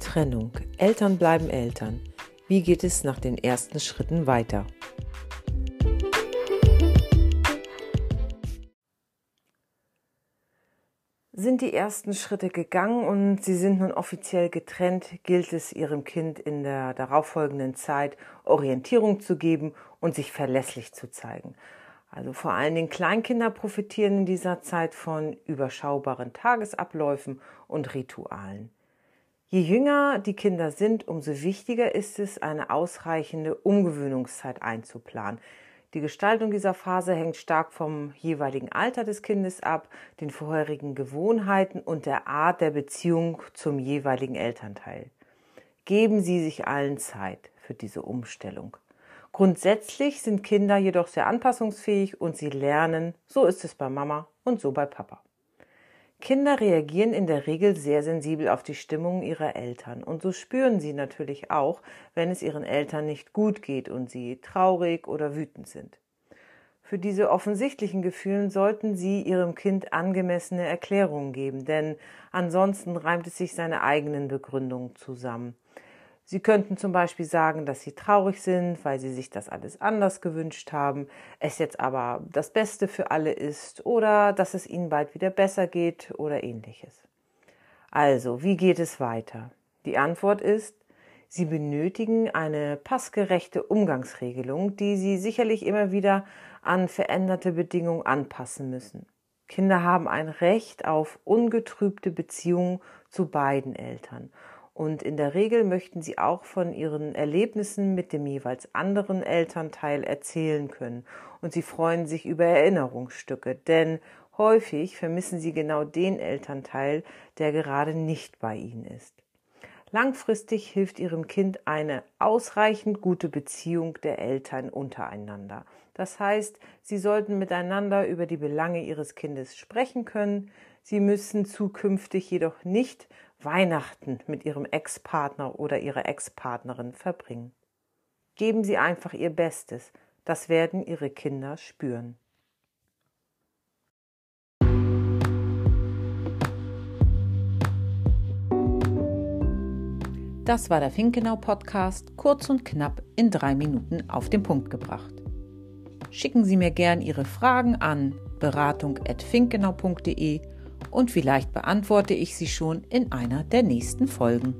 Trennung. Eltern bleiben Eltern. Wie geht es nach den ersten Schritten weiter? Sind die ersten Schritte gegangen und Sie sind nun offiziell getrennt, gilt es Ihrem Kind in der darauffolgenden Zeit Orientierung zu geben und sich verlässlich zu zeigen. Also vor allen Dingen Kleinkinder profitieren in dieser Zeit von überschaubaren Tagesabläufen und Ritualen. Je jünger die Kinder sind, umso wichtiger ist es, eine ausreichende Umgewöhnungszeit einzuplanen. Die Gestaltung dieser Phase hängt stark vom jeweiligen Alter des Kindes ab, den vorherigen Gewohnheiten und der Art der Beziehung zum jeweiligen Elternteil. Geben Sie sich allen Zeit für diese Umstellung. Grundsätzlich sind Kinder jedoch sehr anpassungsfähig und sie lernen, so ist es bei Mama und so bei Papa. Kinder reagieren in der Regel sehr sensibel auf die Stimmung ihrer Eltern und so spüren sie natürlich auch, wenn es ihren Eltern nicht gut geht und sie traurig oder wütend sind. Für diese offensichtlichen Gefühle sollten Sie Ihrem Kind angemessene Erklärungen geben, denn ansonsten reimt es sich seine eigenen Begründungen zusammen. Sie könnten zum Beispiel sagen, dass Sie traurig sind, weil Sie sich das alles anders gewünscht haben, es jetzt aber das Beste für alle ist oder dass es Ihnen bald wieder besser geht oder ähnliches. Also, wie geht es weiter? Die Antwort ist, Sie benötigen eine passgerechte Umgangsregelung, die Sie sicherlich immer wieder an veränderte Bedingungen anpassen müssen. Kinder haben ein Recht auf ungetrübte Beziehungen zu beiden Eltern und in der Regel möchten sie auch von ihren Erlebnissen mit dem jeweils anderen Elternteil erzählen können. Und sie freuen sich über Erinnerungsstücke, denn häufig vermissen sie genau den Elternteil, der gerade nicht bei ihnen ist. Langfristig hilft ihrem Kind eine ausreichend gute Beziehung der Eltern untereinander. Das heißt, sie sollten miteinander über die Belange ihres Kindes sprechen können. Sie müssen zukünftig jedoch nicht Weihnachten mit Ihrem Ex-Partner oder Ihrer Ex-Partnerin verbringen. Geben Sie einfach Ihr Bestes, das werden Ihre Kinder spüren. Das war der Finkenau Podcast, kurz und knapp in drei Minuten auf den Punkt gebracht. Schicken Sie mir gern Ihre Fragen an beratung.finkenau.de und vielleicht beantworte ich sie schon in einer der nächsten Folgen.